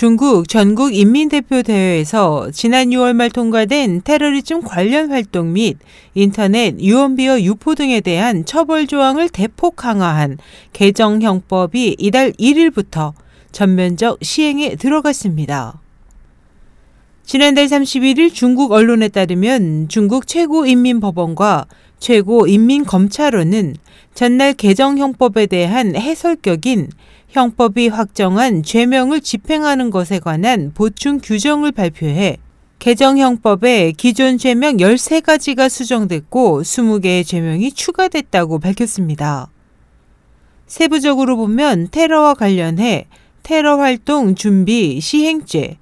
중국 전국 인민대표대회에서 지난 6월 말 통과된 테러리즘 관련 활동 및 인터넷 유언비어 유포 등에 대한 처벌 조항을 대폭 강화한 개정 형법이 이달 1일부터 전면적 시행에 들어갔습니다. 지난달 31일 중국 언론에 따르면 중국 최고인민법원과 최고인민검찰원은 전날 개정형법에 대한 해설격인 형법이 확정한 죄명을 집행하는 것에 관한 보충 규정을 발표해 개정형법에 기존 죄명 13가지가 수정됐고 20개의 죄명이 추가됐다고 밝혔습니다. 세부적으로 보면 테러와 관련해 테러 활동 준비 시행죄,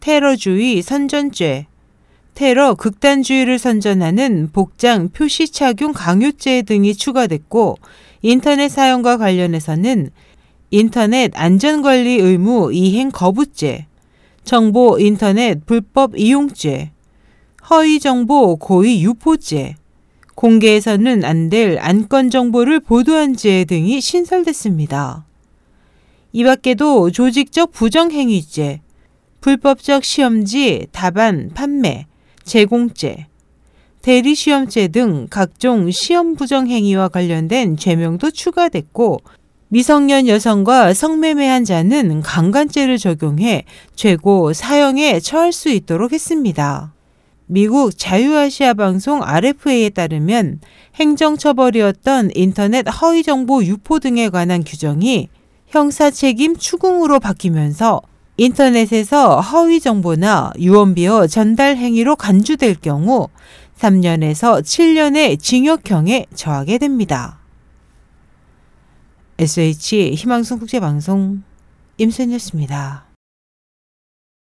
테러주의 선전죄, 테러 극단주의를 선전하는 복장 표시 착용 강요죄 등이 추가됐고 인터넷 사용과 관련해서는 인터넷 안전관리 의무 이행 거부죄, 정보 인터넷 불법 이용죄, 허위 정보 고의 유포죄, 공개해서는 안 될 안건 정보를 보도한 죄 등이 신설됐습니다. 이 밖에도 조직적 부정행위죄, 불법적 시험지 답안 판매, 제공죄, 대리시험죄 등 각종 시험 부정 행위와 관련된 죄명도 추가됐고 미성년 여성과 성매매한 자는 강간죄를 적용해 최고 사형에 처할 수 있도록 했습니다. 미국 자유아시아 방송 RFA에 따르면 행정처벌이었던 인터넷 허위정보 유포 등에 관한 규정이 형사 책임 추궁으로 바뀌면서 인터넷에서 허위 정보나 유언비어 전달 행위로 간주될 경우 3년에서 7년의 징역형에 처하게 됩니다. SH 희망성 국제방송 임선이었습니다.